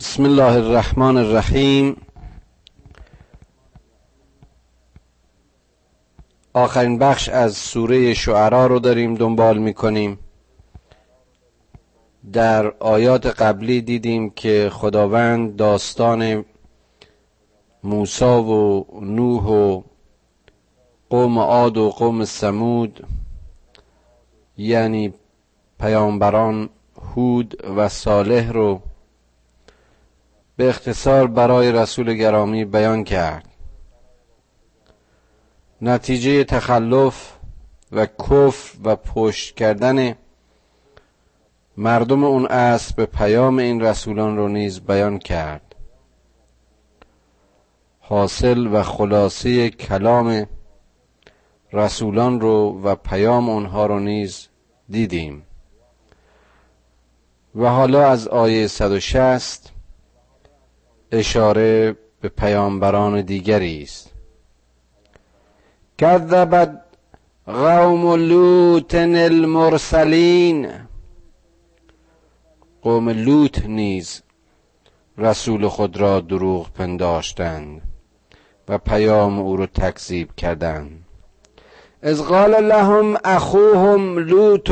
بسم الله الرحمن الرحیم. آخرین بخش از سوره شعرا رو داریم دنبال می‌کنیم. در آیات قبلی دیدیم که خداوند داستان موسی و نوح و قوم عاد و قوم سمود یعنی پیامبران هود و صالح رو به اختصار برای رسول گرامی بیان کرد. نتیجه تخلف و کف و پشت کردن مردم اون عصر به پیام این رسولان رو نیز بیان کرد. حاصل و خلاصه کلام رسولان رو و پیام اونها رو نیز دیدیم. و حالا از آیه 160 اشاره به پیامبران دیگری است. کذبت قوم لوط المرسلین. قوم لوط نیز رسول خود را دروغ پنداشتند و پیام او را تکذیب کردند. از قال لهم اخوهم لوط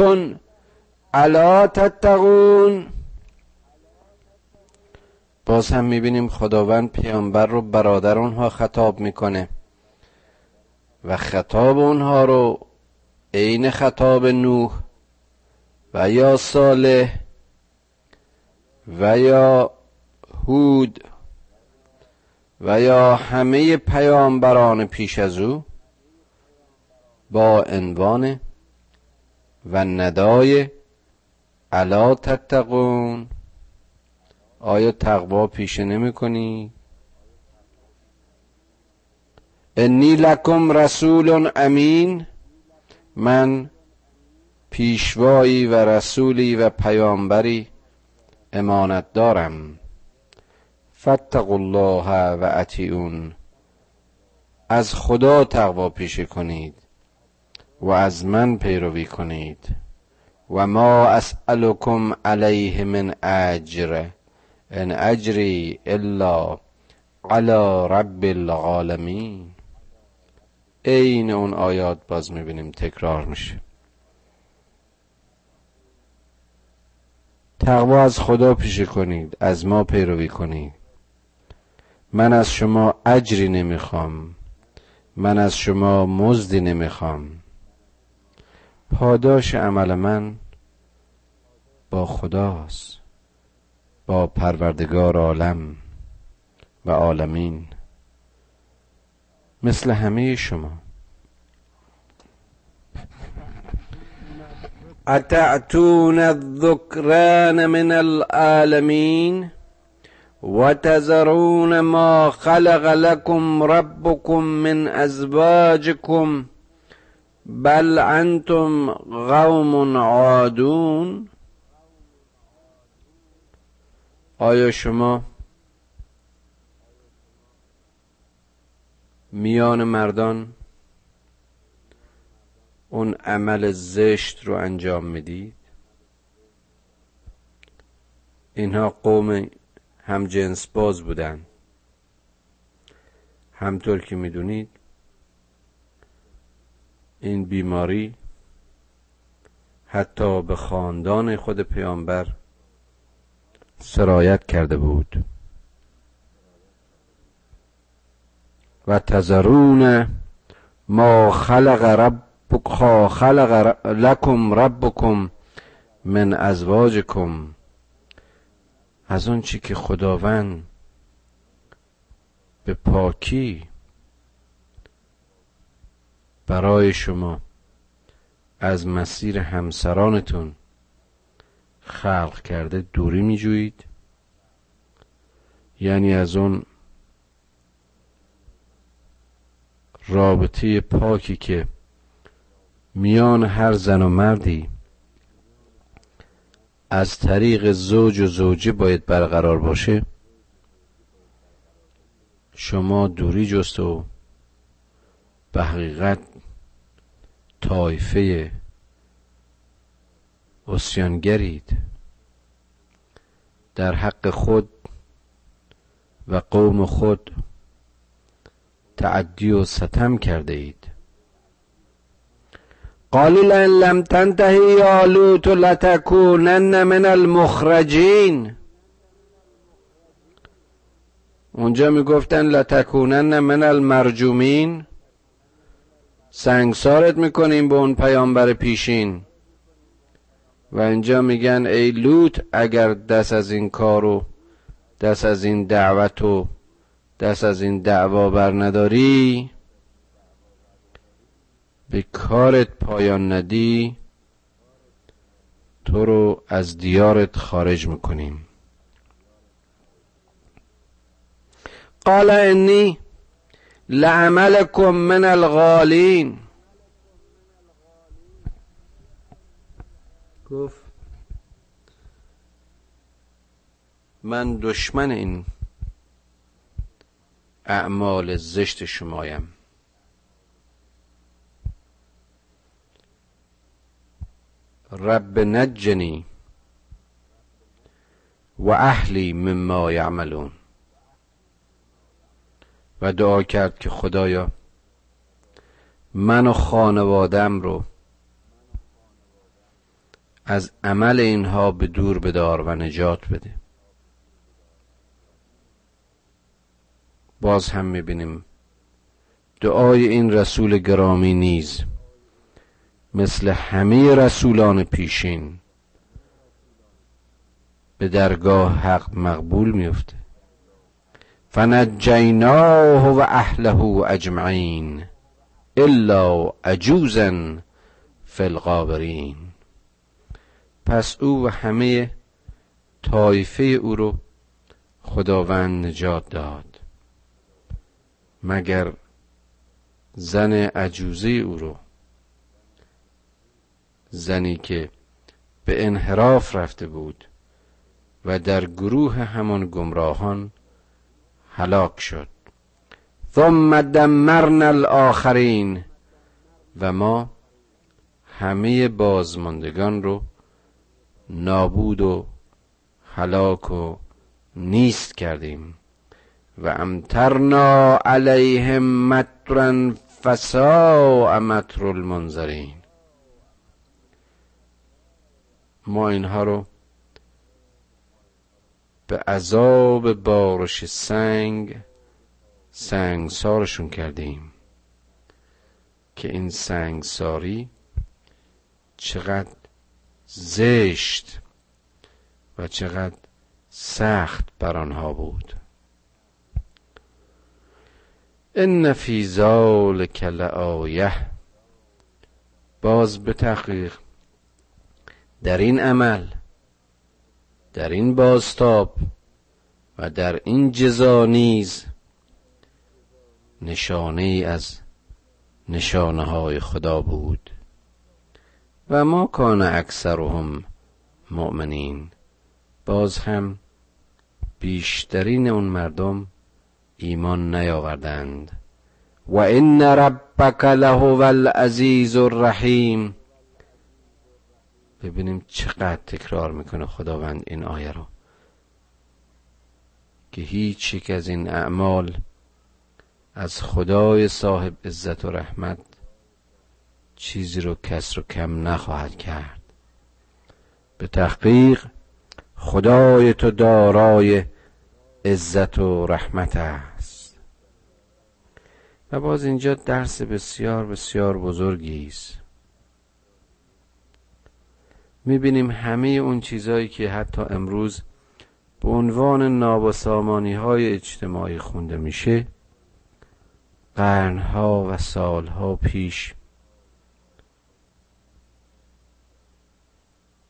الا تتقون؟ باز هم می‌بینیم خداوند پیامبر رو برادر اونها خطاب می‌کنه. و خطاب اونها رو عین خطاب نوح و یا صالح و یا هود و یا همه پیامبران پیش از او با عنوان و ندای الا تتقون. آیا تقوا پیشه نمی کنی؟ انی لکم رسول امین من پیشوایی و رسولی و پیامبری امانت دارم. فتق الله و اطیعون. از خدا تقوا پیشه کنید و از من پیروی کنید. و ما اسألكم علیه من اجر. ان اجری الا علی رب العالمین عین اون آیات باز می‌بینیم تکرار میشه. تقوا از خدا پیشه کنید از ما پیروی کنید. من از شما اجری نمی‌خوام. من از شما مزدی نمی‌خوام. پاداش عمل من با خداست. با پروردگار عالم و عالمین مثل همه شما. اتعتون الذکران من العالمین وتذرون ما خلق لكم ربكم من ازواجكم بل انتم قوم عادون. آیا شما میان مردان اون عمل زشت رو انجام می‌دید؟ اینها قوم هم جنس باز بودن. همطور که می‌دونید این بیماری حتی به خاندان خود پیامبر سرایت کرده بود. و تذرون ما خلق رب خلق لکم ربکم من ازواجکم. از اون چی که خداوند به پاکی برای شما از مسیر همسرانتون خلق کرده دوری میجویید؟ یعنی از اون رابطه پاکی که میان هر زن و مردی از طریق زوج و زوجه باید برقرار باشه شما دوری جست و به حقیقت طایفه اسیانگرید در حق خود و قوم خود تعدی و ستم کرده اید قالوا لئن لم تنتهی یا لوط لتکونن من المخرجین اونجا می‌گفتن لتکونن من المرجومین سنگسارت می‌کنیم به اون پیامبر پیشین. و اینجا میگن ای لوط اگر دست از این کارو دست از این دعوت و دست از این دعوا بر نداری به کارت پایان ندی تو رو از دیارت خارج می‌کنیم. قال انی لعملكم من الغالین. گفت من دشمن این اعمال زشت شمایم. رب نجنی و اهلی مما یعملون. و دعا کرد که خدایا من و خانوادم رو از عمل اینها به دور بدار و نجات بده. باز هم می‌بینیم دعای این رسول گرامی نیز مثل همه رسولان پیشین به درگاه حق مقبول میفته فنجیناه و اهله اجمعین الا عجوزا فی پس او و همه طایفه او رو خداوند نجات داد. مگر زن عجوزه او رو زنی که به انحراف رفته بود و در گروه همان گمراهان هلاک شد. ثم دمرنا الاخرین و ما همه بازماندگان رو نابود و هلاک و نیست کردیم. و امترنا علیهم مطرا فساء مطر المنظرین. ما اینها رو به عذاب بارش سنگ سنگسارشون کردیم. که این سنگساری چقدر زشت و چقدر سخت بر آنها بود. ان فی ذلک لآیه. باز به تحقیق. در این عمل در این بازتاب و در این جزا نیز نشانه از نشانه های خدا بود. و ما کان اکثرهم مؤمنین. باز هم بیشترین اون مردم ایمان نیاوردند. و ان ربک لهو العزیز الرحیم. ببینیم چقدر تکرار می‌کنه خداوند این آیه رو. که هیچ یک از این اعمال از خدای صاحب عزت و رحمت چیزی رو کسر و کم نخواهد کرد. به تحقیق خدای تو دارای عزت و رحمت است. و باز اینجا درس بسیار بسیار بزرگی است. می‌بینیم همه اون چیزهایی که حتی امروز به عنوان نابسامانی های اجتماعی خونده میشه قرنها و سالها پیش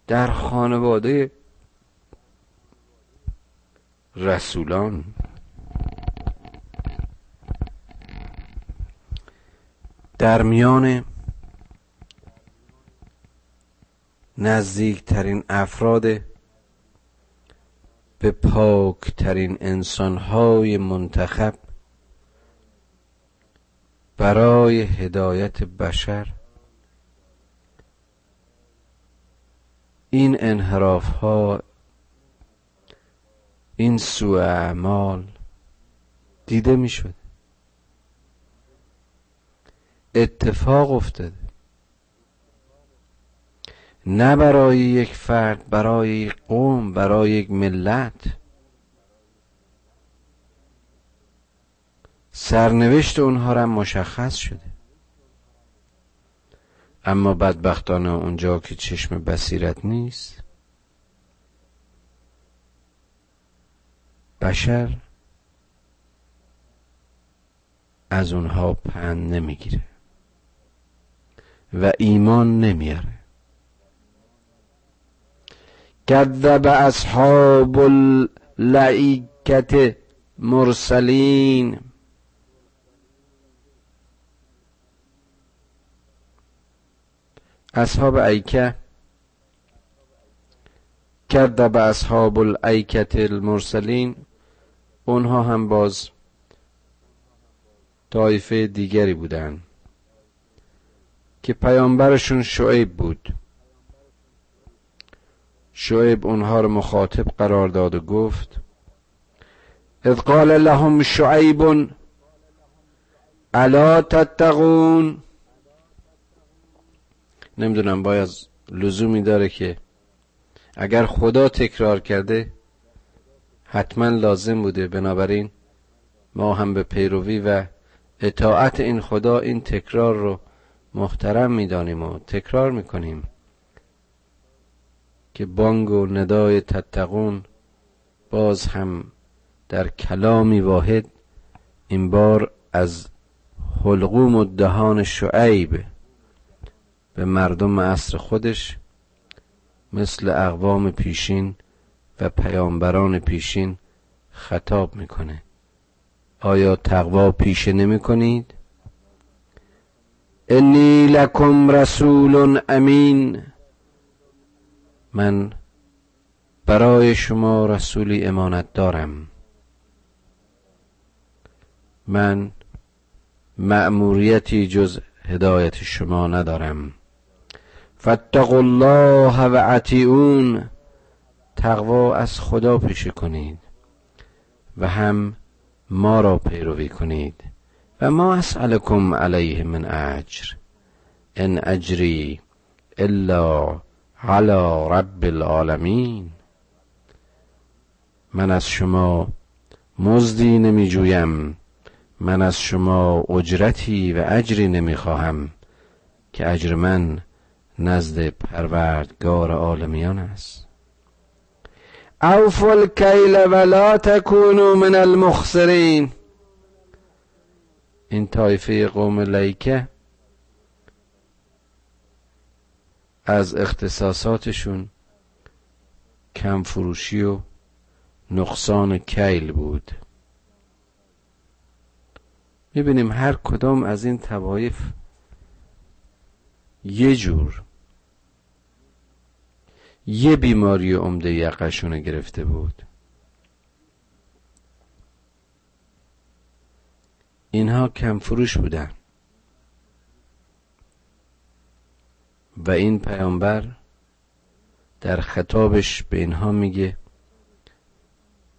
در خانواده رسولان. در میان نزدیکترین افراد به پاکترین انسانهای منتخب برای هدایت بشر این انحراف ها این سوء اعمال دیده می‌شد. اتفاق افتاده نه برای یک فرد برای یک قوم برای یک ملت. سرنوشت اونها را مشخص شده. اما بدبختانه اونجا که چشم بصیرت نیست؟ بشر از اونها پند نمی‌گیره و ایمان نمیاره کذب اصحاب اللعیکت مرسلین. اصحاب ایکه کذب اصحاب الایکت المرسلین اونها هم باز طایفه دیگری بودن که پیامبرشون شعیب بود. شعیب اونها رو مخاطب قرار داد و گفت اذ قال لهم شعیب الا تتقون؟ نمی‌دونم باید لزومی داره که اگر خدا تکرار کرده حتما لازم بوده. بنابراین ما هم به پیروی و اطاعت این خدا این تکرار رو محترم می‌دانیم و تکرار می‌کنیم که بانگ و ندای تتقون باز هم در کلامی واحد این بار از حلقوم و دهان شعیب به مردم عصر خودش مثل اقوام پیشین و پیامبران پیشین خطاب می‌کنه. آیا تقوا پیشه نمی کنید؟ انی لکم رسول امین. من برای شما رسولی امانت دارم. من مأموریتی جز هدایت شما ندارم. فاتقوا الله و عطیون تقوا از خدا پیشه کنید و هم ما را پیروی کنید و ما اسألكم علیه من اجر. ان اجری الا علی رب العالمین. من از شما مزدی نمی جویم من از شما اجرتی و اجری نمی خواهم که اجر من نزد پروردگار عالمیان است. اوفوا الکیل ولا تکونوا من المخسرین. این طایفه قوم لیکه از اختصاصاتشون کم فروشی و نقصان کیل بود. می‌بینیم هر کدام از این توایف یه جور یه بیماری عمده یقشون گرفته بود. اینها کم فروش بودن. و این پیامبر در خطابش به اینها میگه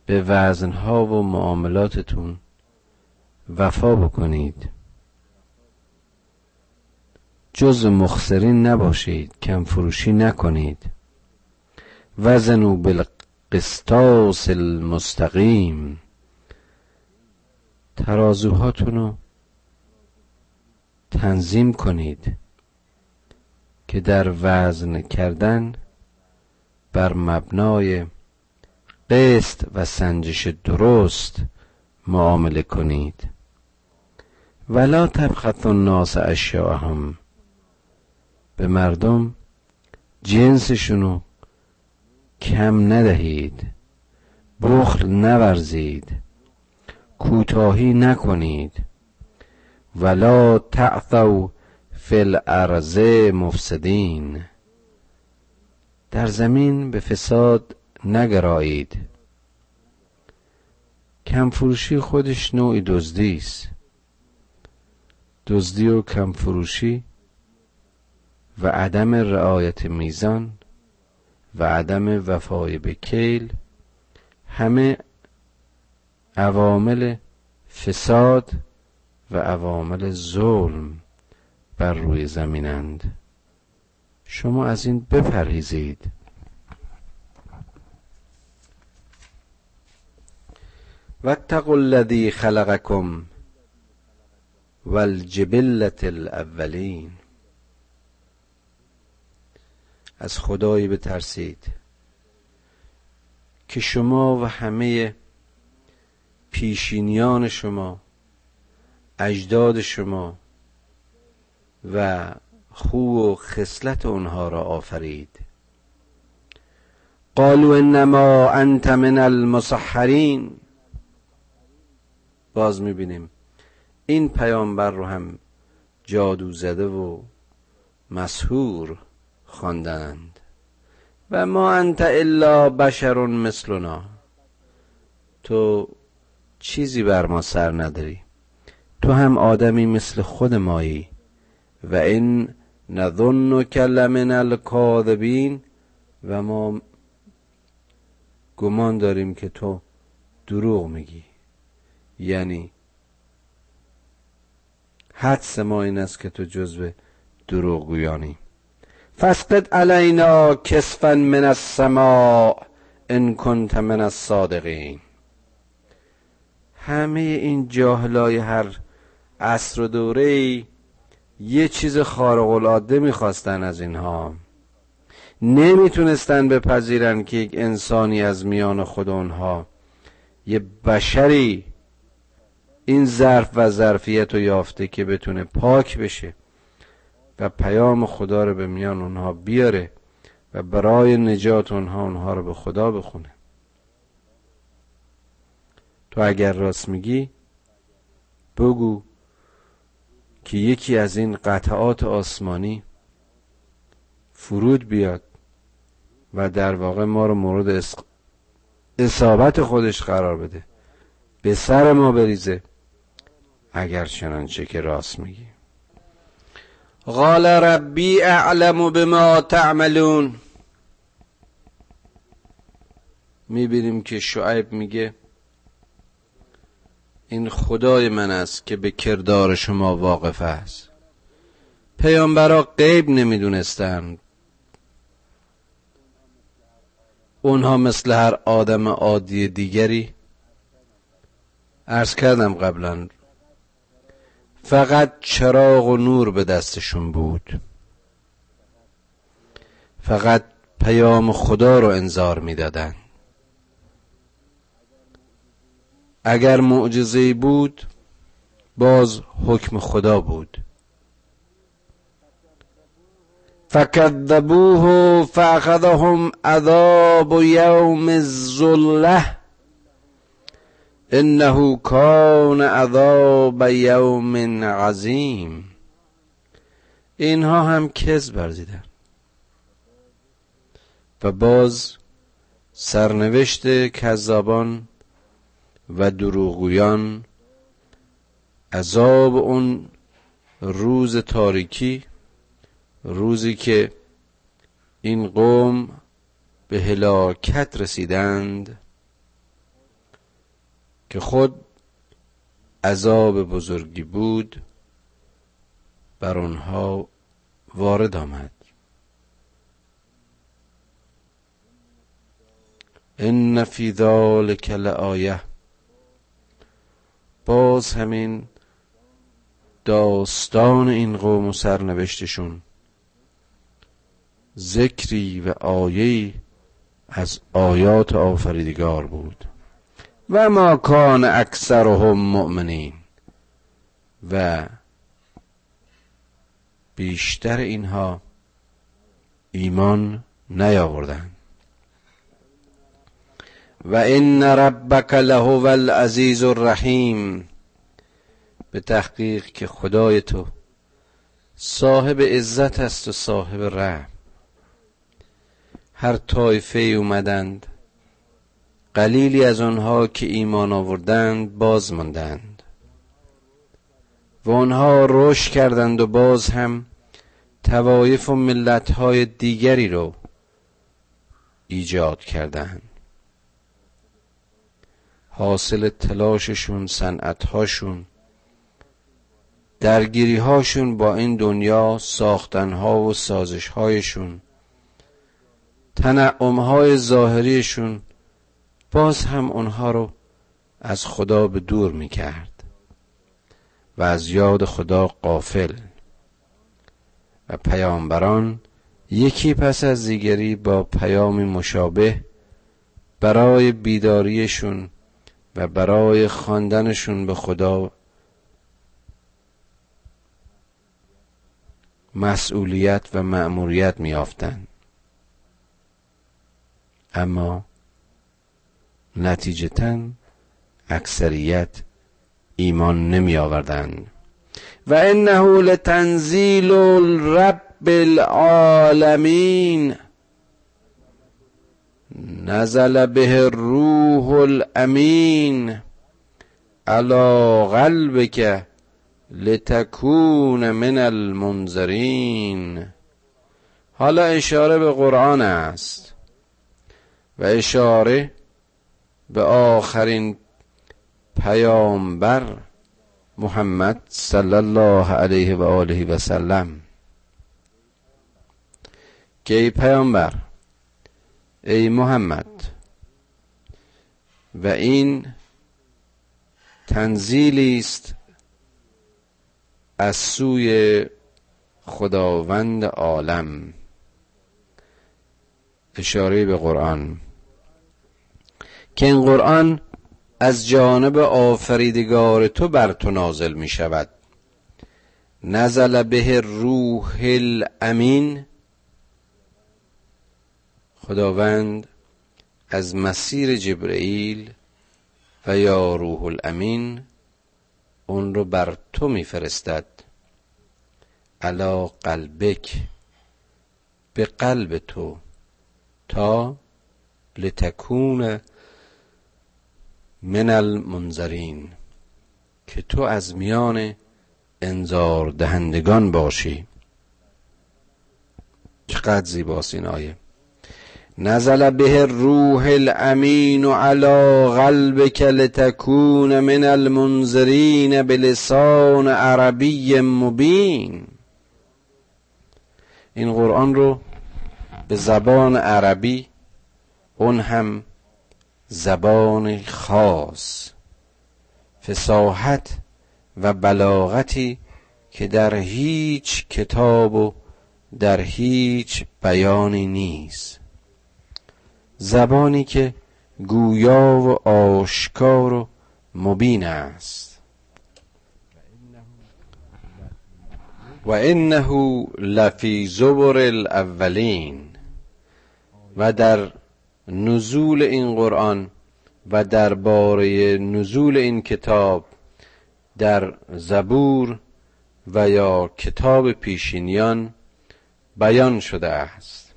به وزنها و معاملاتتون وفا بکنید. جز مخسرین نباشید کم فروشی نکنید. وزنو بالقسطاس المستقیم. ترازوهاتون رو تنظیم کنید که در وزن کردن بر مبنای قسط و سنجش درست معامله کنید. ولا تبخط الناس اشیاءهم. به مردم جنسشونو کم ندهید بخل نورزید کوتاهی نکنید. ولا تعثوا فی الارض مفسدین. در زمین به فساد نگرایید. کمفروشی خودش نوعی دزدی است. دزدی و کمفروشی و عدم رعایت میزان و عدم وفای به کیل همه عوامل فساد و عوامل ظلم بر روی زمینند. شما از این بپرهیزید. واتقوا الذی خلقکم والجبلت الاولین از خدایی بترسید. که شما و همه پیشینیان شما اجداد شما و خو و خصلت اونها را آفرید. قالوا انما انت من المسحرین. باز می‌بینیم این پیامبر رو هم جادو زده و مسهور خواندند. و ما انت الا بشر مثلنا. تو چیزی بر ما سر نداری. تو هم آدمی مثل خود مایی. و این نظنک لمن الکاذبین. و ما گمان داریم که تو دروغ میگی. یعنی حدس ما این است که تو جزو دروغگویانی. فسقط علینا کسفا من السماء ان کنت من الصادقین. همه این جاهلای هر عصر و دوره یه چیز خارق العاده می‌خواستن از اینها. نمی‌تونستن بپذیرن که یک انسانی از میان خود اونها یه بشری این ظرف و ظرفیت رو یافته که بتونه پاک بشه. و پیام خدا رو به میان اونها بیاره و برای نجات اونها اونها رو به خدا بخونه. تو اگر راست میگی بگو که یکی از این قطعات آسمانی فرود بیاد و در واقع ما رو مورد اصابت خودش قرار بده. به سر ما بریزه. اگر چنانچه که راست میگی. قال ربی اعلم بما تعملون. می‌بینیم که شعیب میگه این خدای من است که به کردار شما واقف است. پیامبرا غیب نمی‌دونستند اونها مثل هر آدم عادی دیگری. عرض کردم قبلا فقط چراغ و نور به دستشون بود. فقط پیام خدا رو انذار می‌دادند اگر معجزه بود باز حکم خدا بود. فکذبوه فاخذهم عذاب یوم الظله. انه کان عذاب یوم عظیم. اینها هم کذب ورزیدن و باز سرنوشت کذابان و دروغگویان عذاب اون روز تاریکی روزی که این قوم به هلاکت رسیدند. که خود عذاب بزرگی بود بر آنها وارد آمد. ان فی ذلک لآیه. باز همین داستان این قوم و سرنوشتشون. ذکری و آیه از آیات آفریدگار بود. و ما کان اکثرهم مؤمنین. و بیشتر اینها ایمان نیاوردند. و ان ربک لهو العزیز الرحیم. به تحقیق که خدای تو صاحب عزت است و صاحب رحم. هر طایفه اومدند قلیلی از آنها که ایمان آوردند باز ماندند و آنها رشد کردند و باز هم توایف و ملتهای دیگری رو ایجاد کردند. حاصل تلاششون صنعتهاشون درگیری هاشون با این دنیا ساختن ها و سازش هایشون تنعم های ظاهریشون باز هم اونها رو از خدا به دور می کرد و از یاد خدا قافل و پیامبران یکی پس از دیگری با پیامی مشابه برای بیداریشون و برای خواندنشون به خدا مسئولیت و مأموریت میافتند اما نتیجتا اکثریت ایمان نمی آوردن و انه لتنزیل الرب العالمین. نزل به الروح الامین. علی قلبک لتکون من المنذرین. حالا اشاره به قرآن است. و اشاره به آخرین پیامبر محمد صلی الله علیه و آله و سلم. که ای پیامبر ای محمد و این تنزیلی است از سوی خداوند عالم. اشاره به قرآن. که این قرآن از جانب آفریدگار تو بر تو نازل می شود. نزل به روح الامین. خداوند از مسیر جبرئیل و یا روح الامین اون رو بر تو میفرستد علا قلبک به قلب تو تا لتکون من المنظرین که تو از میان انذار دهندگان باشی. چقدر زیباست این آیه نزل به الروح الامین على قلبك لتكون من المنذرین بلسان عربی مبین. این قرآن رو به زبان عربی اون هم زبان خاص فساحت و بلاغتی که در هیچ کتاب و در هیچ بیانی نیست. زبانی که گویا و آشکار و مبین است. و انه لفی زبر الاولین و در نزول این قرآن و درباره نزول این کتاب در زبور و یا کتاب پیشینیان بیان شده است.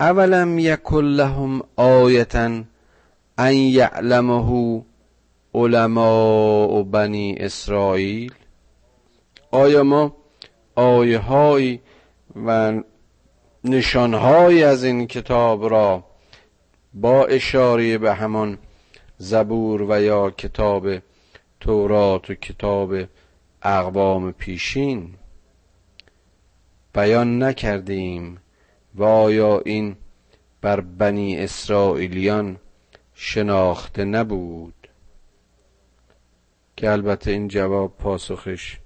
اولم یکن لهم آیتا ان یعلمه علماء بنی اسرائیل. آیا ما آیه های و نشانهایی از این کتاب را با اشاره به همان زبور و یا کتاب تورات و کتاب اقوام پیشین. بیان نکردیم و آیا این بر بنی اسرائیلیان شناخته نبود؟ که البته این جواب پاسخش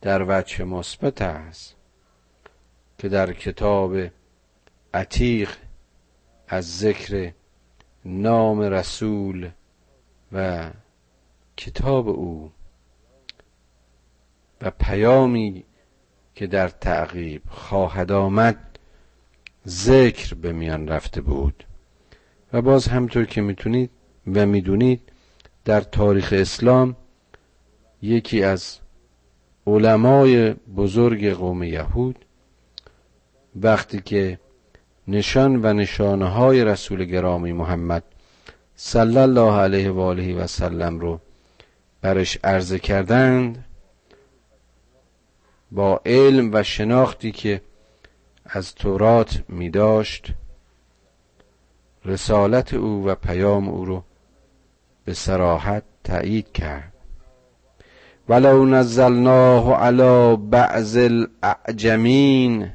در وجه مثبت است که در کتاب عتیق از ذکر نام رسول و کتاب او و پیامی که در تعقیب خواهد آمد ذکر به میان رفته بود. و باز همطور که می‌تونید و می‌دونید در تاریخ اسلام یکی از علمای بزرگ قوم یهود وقتی که نشان و نشانه های رسول گرامی محمد صلی الله علیه و آله و سلم رو برش عرضه کردند با علم و شناختی که از تورات می داشت رسالت او و پیام او رو به سراحت تایید کرد. ولو نزلناه على بعض الاعجمین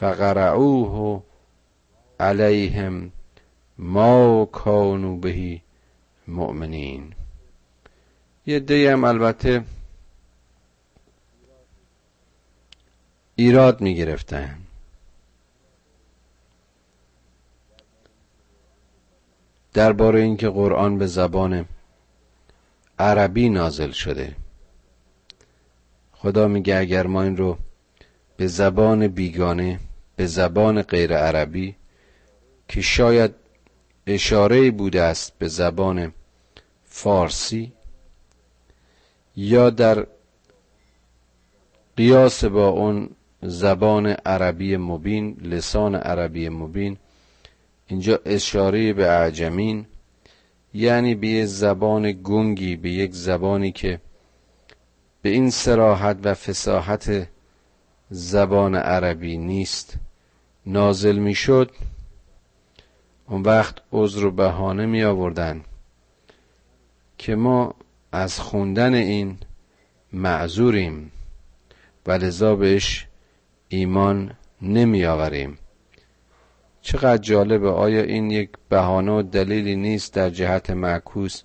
فقرعوه علیهم ما کانوا بهی مؤمنین. یه دی هم البته ایراد می گرفتن درباره اینکه قرآن به زبان عربی نازل شده. خدا میگه اگر ما این رو به زبان بیگانه به زبان غیر عربی که شاید اشاره بوده است به زبان فارسی یا در قیاس با اون زبان عربی مبین لسان عربی مبین. اینجا اشاره به اعجمین یعنی به یک زبان گنگی به یک زبانی که به این سراحت و فساحت زبان عربی نیست. نازل می‌شد اون وقت عذر و بهانه می آوردن که ما از خوندن این معذوریم و لذا بهش ایمان نمی آوریم چقدر جالبه آیا این یک بهانه و دلیلی نیست در جهت معکوس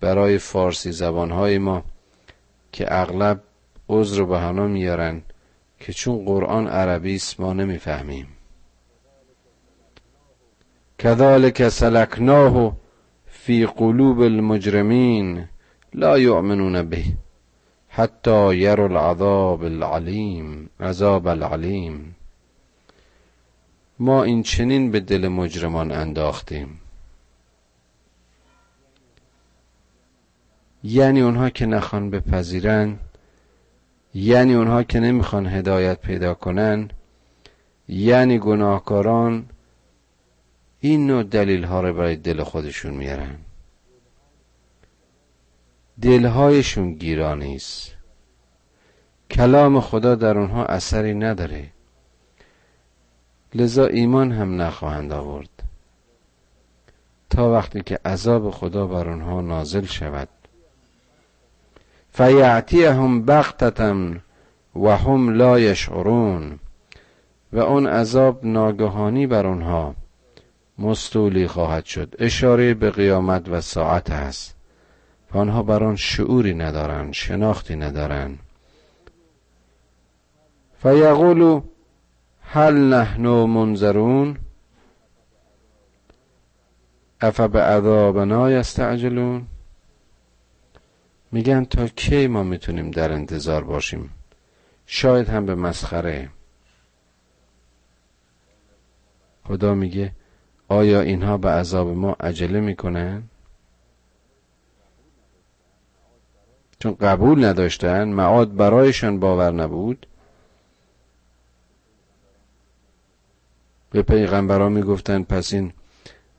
برای فارسی زبانهای ما که اغلب عذر و بهانه میارن که چون قرآن عربی است ما نمی‌فهمیم؟ كذلك سلکناه فی قلوب المجرمین لا یؤمنون به حتی یروا العذاب العلیم عذاب العلیم ما این چنین به دل مجرمان انداختیم. یعنی اونها که نخوان بپذیرن یعنی اونها که نمی‌خوان هدایت پیدا کنن یعنی گناهکاران این نوع دلیل ها رو برای دل خودشون میارن. دلهایشون گیرانی است. کلام خدا در اونها اثری نداره. لذا ایمان هم نخواهند آورد. تا وقتی که عذاب خدا بر آنها نازل شود. فیعتیهم بغتتا و هم لا یشعرون و اون عذاب ناگهانی بر آنها مستولی خواهد شد. اشاره به قیامت و ساعت است. و آنها بر آن شعوری ندارند شناختی ندارند. فیقولو هل نحن منظرون؟ اف به عذابنا یستعجلون؟ میگن تا کی ما می‌تونیم در انتظار باشیم؟ شاید هم به مسخره. خدا میگه آیا اینها به عذاب ما عجله می‌کنن؟ چون قبول نداشتن معاد برایشان باور نبود. به پیغمبران می‌گفتن پس این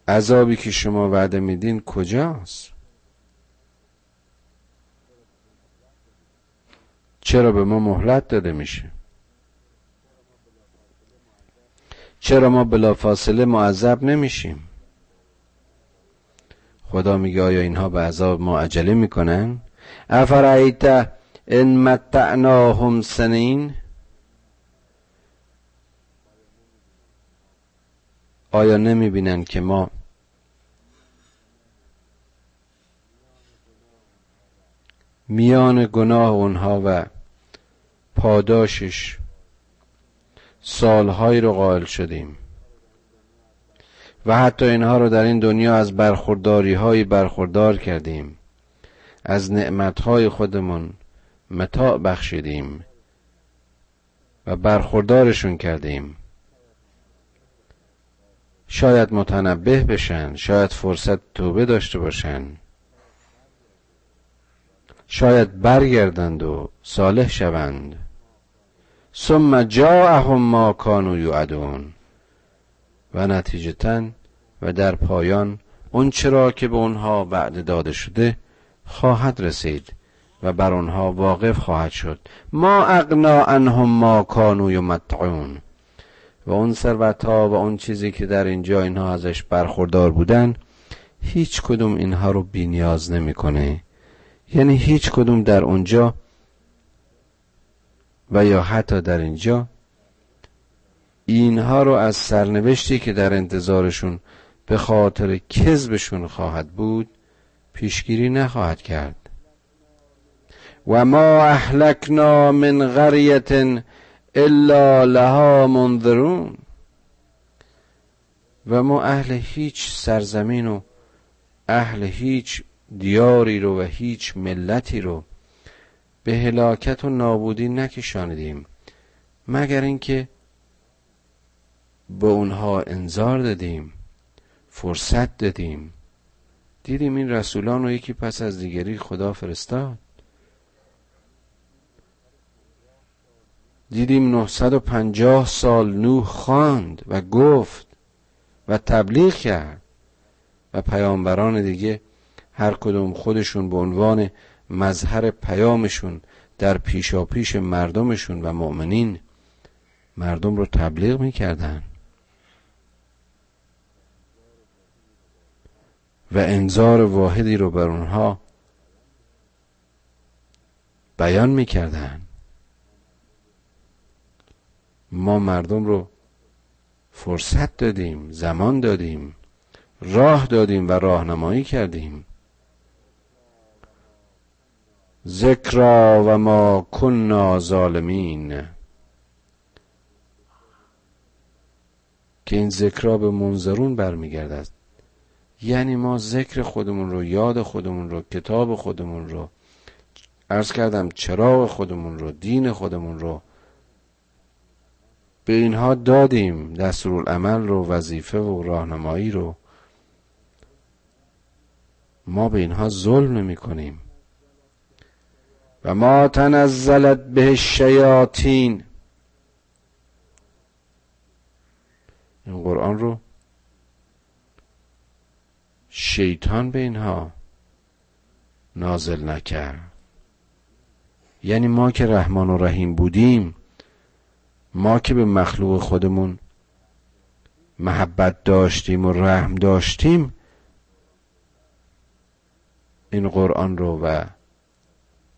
عذابی که شما وعده میدین کجاست؟ چرا به ما مهلت داده میشه؟ چرا ما بلافاصله معذب نمیشیم؟ خدا میگه آیا اینها به عذاب ما عجله می‌کنن؟ افرایت ان متعناهم سنین؟ آیا نمی بینند که ما میان گناه اونها و پاداشش سالهایی رو قائل شدیم. و حتی اینها رو در این دنیا از برخورداری های برخوردار کردیم. از نعمت های خودمون متاع بخشیدیم و برخوردارشون کردیم. شاید متنبه بشن شاید فرصت توبه داشته باشن. شاید برگردند و صالح شوند. ثم جاءهم ما کانوا یعدون و نتیجتا و در پایان اون چرا که به اونها وعده داده شده خواهد رسید و بر آنها واقف خواهد شد. ما اغنا عنهم ما کانوا یمتعون. و اون ثروت ها و اون چیزی که در اینجا اینها ازش برخوردار بودن هیچ کدوم اینها رو بینیاز نمی‌کنه. یعنی هیچ کدوم در اونجا و یا حتی در اینجا اینها رو از سرنوشتی که در انتظارشون به خاطر کذبشون خواهد بود پیشگیری نخواهد کرد. و ما اهلکنا من قریت الا لها منذرون. و ما اهل هیچ سرزمین و اهل هیچ دیاری رو و هیچ ملتی رو به هلاکت و نابودی نکشاندیم مگر اینکه به اونها انذار دادیم فرصت دادیم. دیدیم این رسولان رو یکی پس از دیگری خدا فرستاد. دیدیم 950 سال نوح خواند و گفت و تبلیغ کرد. و پیامبران دیگه هر کدوم خودشون به عنوان مظهر پیامشون در پیشاپیش مردمشون و مؤمنین مردم رو تبلیغ می‌کردن. و انذار واحدی رو بر اونها بیان می‌کردن. ما مردم رو فرصت دادیم زمان دادیم راه دادیم و راهنمایی کردیم. ذکرا و ما کننا ظالمین. که این ذکرا به منظرون برمیگردد. یعنی ما ذکر خودمون رو یاد خودمون رو کتاب خودمون رو ارز کردم چراغ خودمون رو دین خودمون رو به اینها دادیم دستورالعمل رو وظیفه و راهنمایی رو. ما به اینها ظلم نمی کنیم و ما تنزلت به الشیاطین. این قرآن رو شیطان به اینها نازل نکرد. یعنی ما که رحمان و رحیم بودیم ما که به مخلوق خودمون محبت داشتیم و رحم داشتیم این قرآن رو و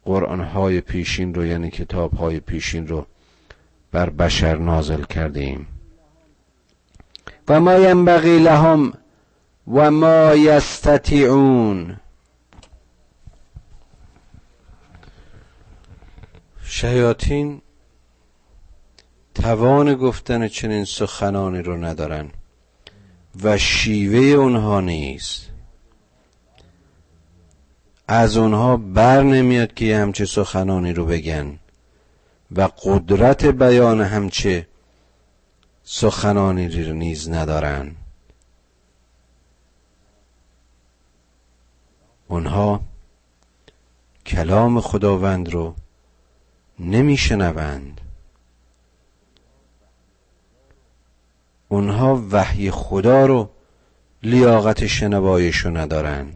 قرآن های پیشین رو یعنی کتاب های پیشین رو بر بشر نازل کردیم. و ما ینبغی لهم و ما یستطیعون. شیاطین توان گفتن چنین سخنانی رو ندارن و شیوه اونها نیست. از اونها بر نمیاد که همچه سخنانی رو بگن. و قدرت بیان همچه سخنانی رو نیز ندارن. اونها کلام خداوند رو نمیشنوند. اونها وحی خدا رو لیاقت شنوایشو ندارن.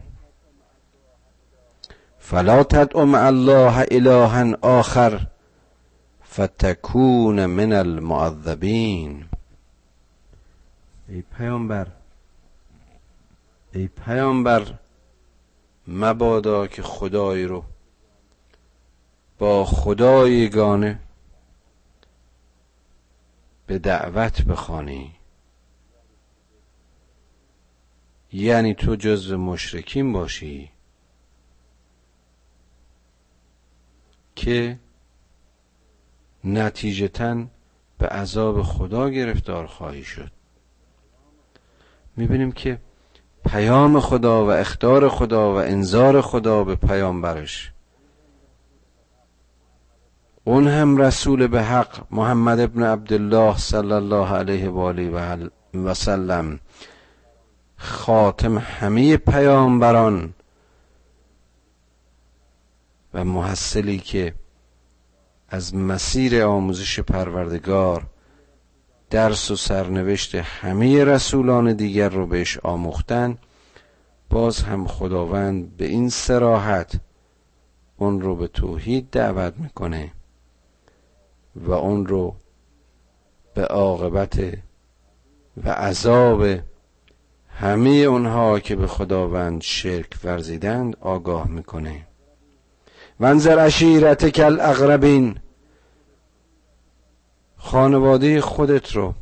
فلا تدعو مع الله الها آخر فتکون من المعذبین ای پیامبر ای پیامبر مبادا که خدایی رو با خدای گانه به دعوت بخوانی. یعنی تو جزو مشرکین باشی. که نتیجتا به عذاب خدا گرفتار خواهی شد. می‌بینیم که پیام خدا و اختار خدا و انذار خدا به پیامبرش. اون هم رسول به حق محمد ابن عبدالله صلی الله علیه و آله و سلم. خاتم همه پیامبران و محصلی که از مسیر آموزش پروردگار درس و سرنوشت همه رسولان دیگر رو بهش آموختن باز هم خداوند به این سراحت اون رو به توحید دعوت می‌کنه و اون رو به عاقبت و عذاب همه اونها که به خداوند شرک ورزیدند آگاه می‌کنه. منظر عشیرت کل اغربین. خانواده خودت رو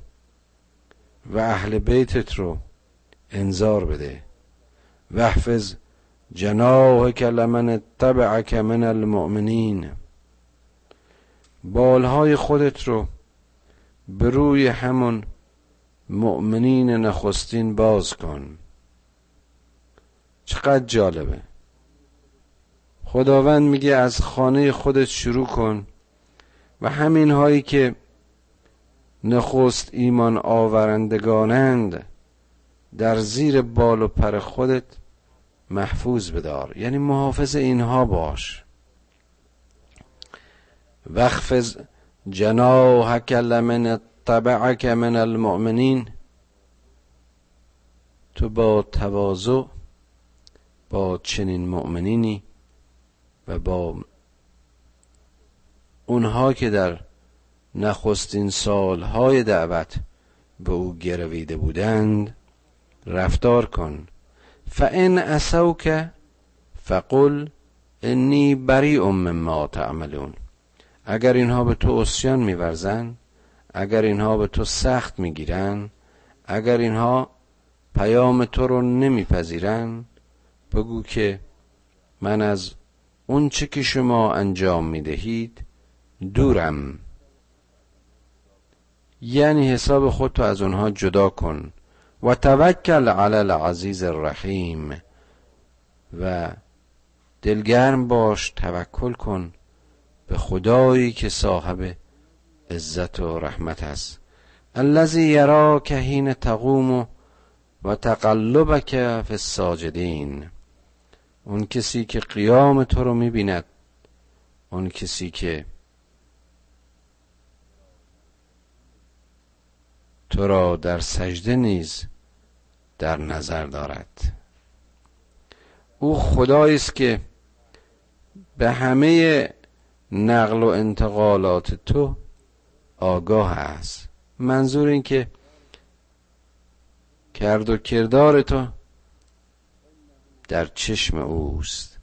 و اهل بیتت رو انذار بده. وحفظ جناح لمن تبعک من المؤمنین. بالهای خودت رو به روی همون مؤمنین نخستین باز کن. چقدر جالبه. خداوند میگه از خانه خودت شروع کن و همین هایی که نخست ایمان آورندگانند در زیر بال و پر خودت محفوظ بدار. یعنی محافظ اینها باش. وخفز جناحک لمن تبعک من المؤمنین. تو با تواضع با چنین مؤمنینی و با اونها که در نخستین سالهای دعوت به او گرویده بودند رفتار کن. فان اسوک فقل انی بریء مما تعملون. اگر اینها به تو اسیان میورزن اگر اینها به تو سخت می‌گیرن اگر اینها پیام تو رو نمیپذیرن بگو که من از اون چه که شما انجام می‌دهید دورم. یعنی حساب خودتو از اونها جدا کن. و توکل علی العزیز الرحیم. و دلگرم باش توکل کن به خدایی که صاحب عزت و رحمت است. الذی یراک حین تقوم و تقلبک فی الساجدین. اون کسی که قیام تو رو می‌بیند. اون کسی که تو را در سجده نیز در نظر دارد. او خدایی است که به همه نقل و انتقالات تو آگاه است. منظور این که کرد و کردار تو در چشم اوست.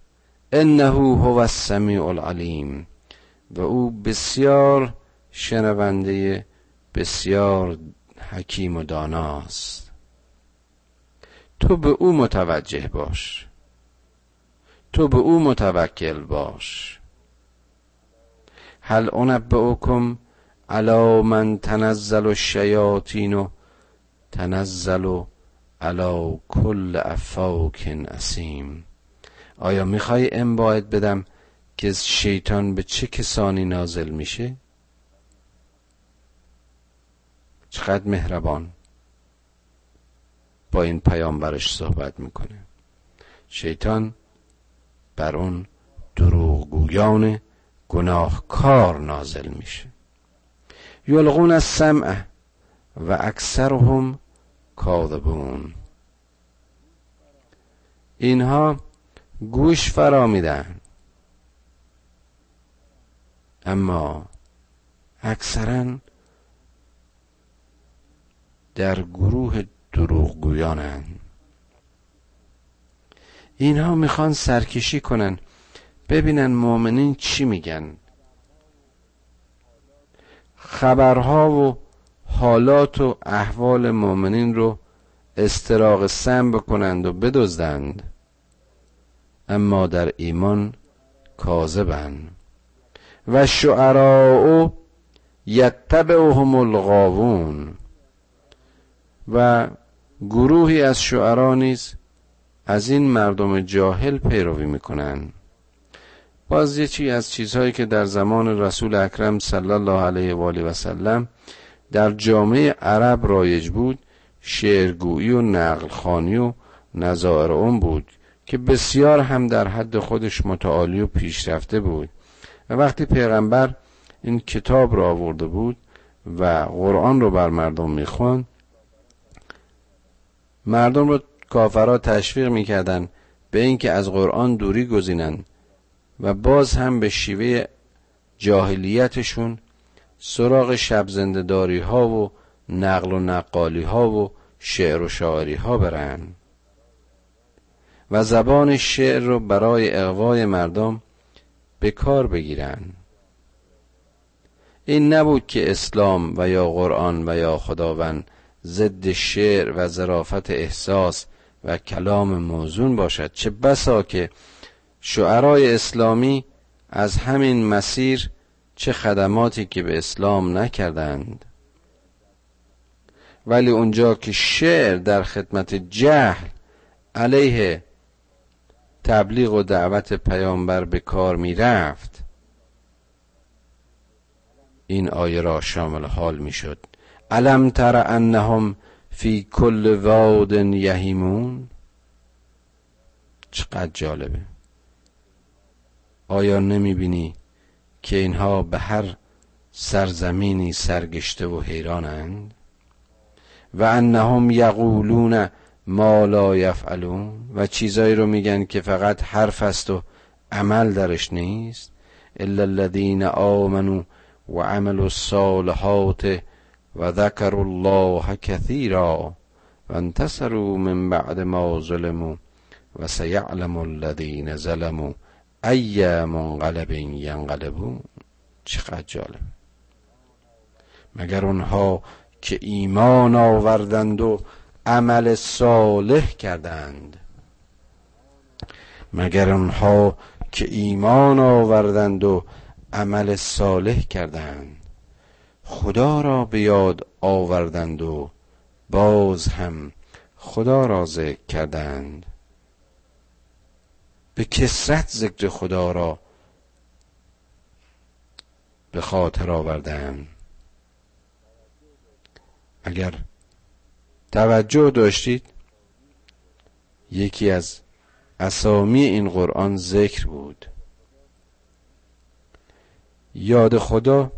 انه هو السمیع العلیم. و او بسیار شنونده بسیار حکیم و داناست. تو به او متوجه باش. تو به او متوکل باش. هل انبئکم علا من تنزل الشیاطین؟ و تنزل علا کل افاک اسیم. آیا می‌خوای باید بدم که شیطان به چه کسانی نازل میشه؟ چقدر مهربان. با این پیامبرش صحبت می‌کنه. شیطان بر اون دروغگویان گناهکار نازل میشه. یلغون از سمع و اکثرهم کاذبون. اینها گوش فرا میدن. اما اکثرا در گروه دروغگویانند اینها می‌خوان سرکشی کنن ببینن مؤمنین چی میگن. خبرها و حالات و احوال مؤمنین رو استراق سم بکنند و بدزدند اما در ایمان کاذبند. و شعراء یتبعهم الغاوون. و گروهی از شعرا نیز از این مردم جاهل پیروی می‌کنند. باز یکی از چیزهایی که در زمان رسول اکرم صلی الله علیه و آله و سلم در جامعه عرب رایج بود شعرگویی و نقلخانی و نظائر اون بود که بسیار هم در حد خودش متعالی و پیشرفته بود. و وقتی پیغمبر این کتاب را آورده بود و قرآن رو بر مردم می‌خوان مردم رو کافرها تشویق می‌کردن به اینکه از قرآن دوری گزینن و باز هم به شیوه جاهلیتشون سراغ شب زندهداری ها و نقل و نقالی ها و شعر و شاعری ها برن. و زبان شعر رو برای اقوای مردم به کار بگیرن. این نبود که اسلام و یا قرآن و یا خداوند ضد شعر و ظرافت احساس و کلام موزون باشد. چه بسا که شعرای اسلامی از همین مسیر چه خدماتی که به اسلام نکردند. ولی اونجا که شعر در خدمت جهل علیه تبلیغ و دعوت پیامبر به کار می رفت این آیه را شامل حال می شد علم تر انهم فی کل واد یهیمون؟ چقدر جالبه. آیا نمی بینی که اینها به هر سرزمینی سرگشته و حیرانند و انهم یقولون ما لا یفعلون و چیزایی رو میگن که فقط حرف است و عمل درش نیست الا الذين آمنوا و عملوا الصالحات و ذکروا الله كثيرا و انتصروا من بعد ما ظلموا و سیعلم الذين ظلموا ای منقلب ینقلبون چقدر جالب مگر اونها که ایمان آوردند و عمل صالح کردند مگر آنها که ایمان آوردند و عمل صالح کردند خدا را به یاد آوردند و باز هم خدا را ذکر کردند به کسرت ذکر خدا را به خاطر آوردند اگر توجه داشتید یکی از اسامی این قرآن ذکر بود. یاد خدا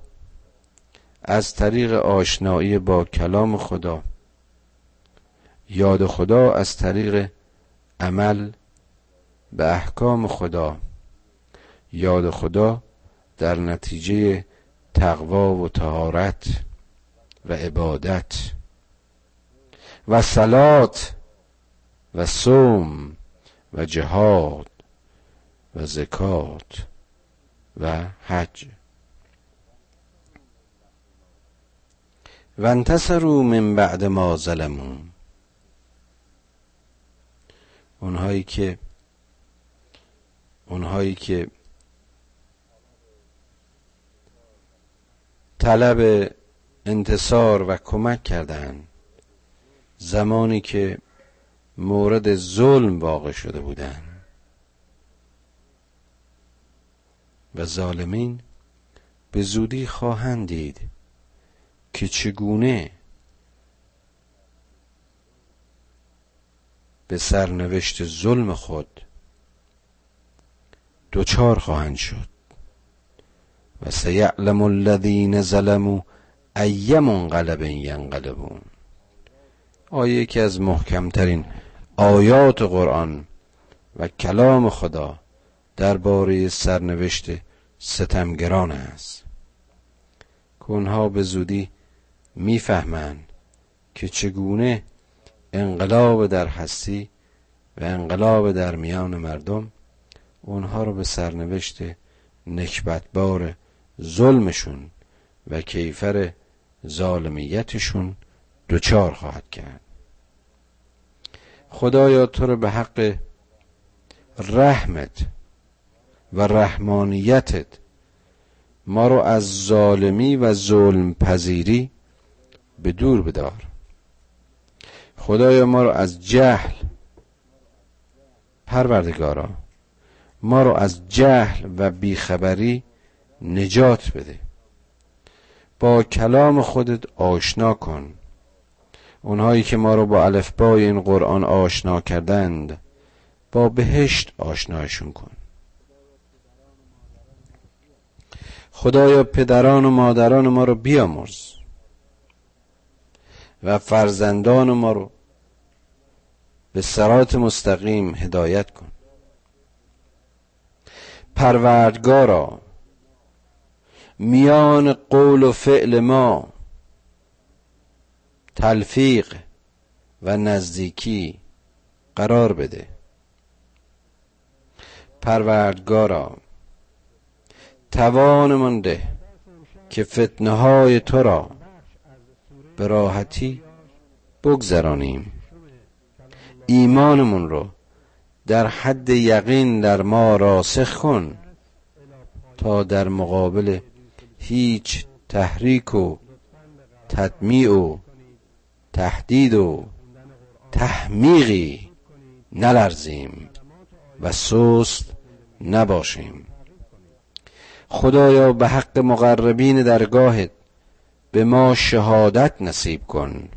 از طریق آشنایی با کلام خدا. یاد خدا از طریق عمل به احکام خدا. یاد خدا در نتیجه تقوا و تهارت و عبادت و سلات و صوم و جهاد و زکات و حج. و انتصروا من بعد ما ظلمون اونهایی که اونهایی که طلب انتصار و کمک کردند زمانی که مورد ظلم واقع شده بودند و ظالمین به زودی خواهند دید که چگونه به سرنوشت ظلم خود دوچار خواهند شد. و سیعلم الذین ظلموا ای منقلب ینقلبون. آیه که از محکمترین آیات قرآن و کلام خدا درباره سرنوشت ستمگران است. که اونها به زودی می‌فهمند که چگونه انقلاب در هستی و انقلاب در میان مردم اونها رو به سرنوشت نکبتبار ظلمشون و کیفر ظالمیتشون دوچار خواهد کرد. خدایا تو رو به حق رحمت و رحمانیتت ما رو از ظالمی و ظلم پذیری به دور بدار. خدایا ما رو از جهل پروردگارا ما رو از جهل و بیخبری نجات بده. با کلام خودت آشنا کن. اونهایی که ما رو با الفبای این قرآن آشنا کردند با بهشت آشنایشون کن. خدایا پدران و مادران ما رو بیامرز و فرزندان ما رو به سرات مستقیم هدایت کن. پروردگارا. میان قول و فعل ما تلفیق و نزدیکی قرار بده. پروردگارا توانمان ده که فتنه های تو را به راحتی بگذرانیم. ایمانمون رو در حد یقین در ما راسخ کن تا در مقابل هیچ تحریک و تطمیع و تهدید و تحمیقی نلرزیم و سست نباشیم. خدایا به حق مقربین درگاهت به ما شهادت نصیب کن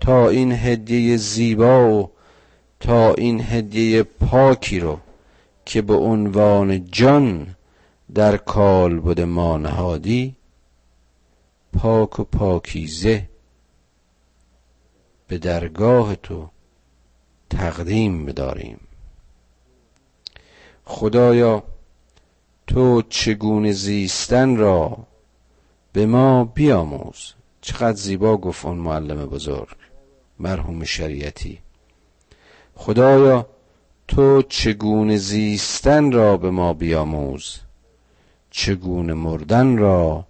تا این هدیه زیبا و تا این هدیه پاکی رو که به عنوان جان در کال بوده ما نهادی پاک و پاکیزه به درگاه تو تقدیم بداریم. خدایا تو چگونه زیستن را به ما بیاموز؟ چقدر زیبا گفت اون معلم بزرگ مرحوم شریعتی. خدایا تو چگونه زیستن را به ما بیاموز؟ چگونه مردن را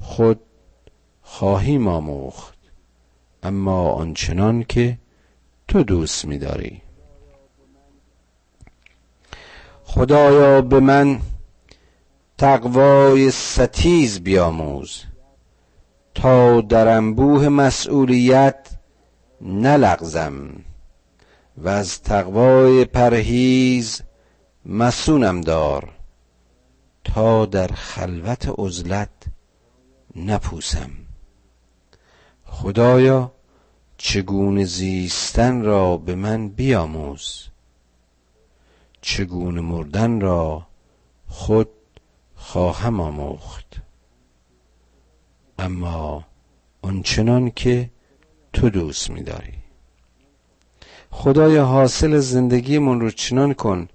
خود خواهیم آموخت اما آنچنان که تو دوست می‌داری. خدایا به من تقوای ستیز بیاموز. تا در انبوه مسئولیت نلغزم. و از تقوای پرهیز مسونم دار تا در خلوت عزلت نپوسم. خدایا چگونه زیستن را به من بیاموز؟ چگونه مردن را خود خواهم آموخت؟ اما آنچنان که تو دوست می‌داری. خدای حاصل زندگیمون رو چنان کن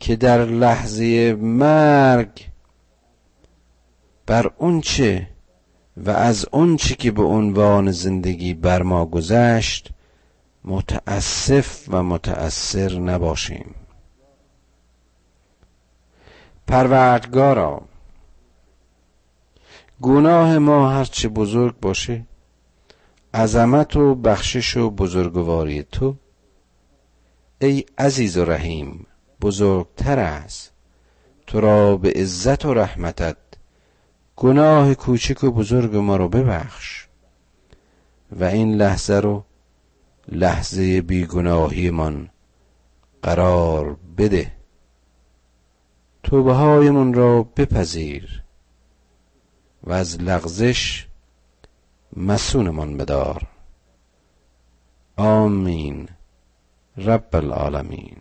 که در لحظه مرگ بر اونچه و از اونچه که به عنوان زندگی بر ما گذشت متاسف و متأثر نباشیم. پروردگارا گناه ما هرچه بزرگ باشه عظمت و بخشش و بزرگواری تو ای عزیز و رحیم بزرگتر است. تو را به عزت و رحمتت گناه کوچک و بزرگ ما رو ببخش. و این لحظه رو لحظه بیگناهیمان قرار بده. توبه هایمون را بپذیر و از لغزش مسونمان بدار. آمین. رب العالمین.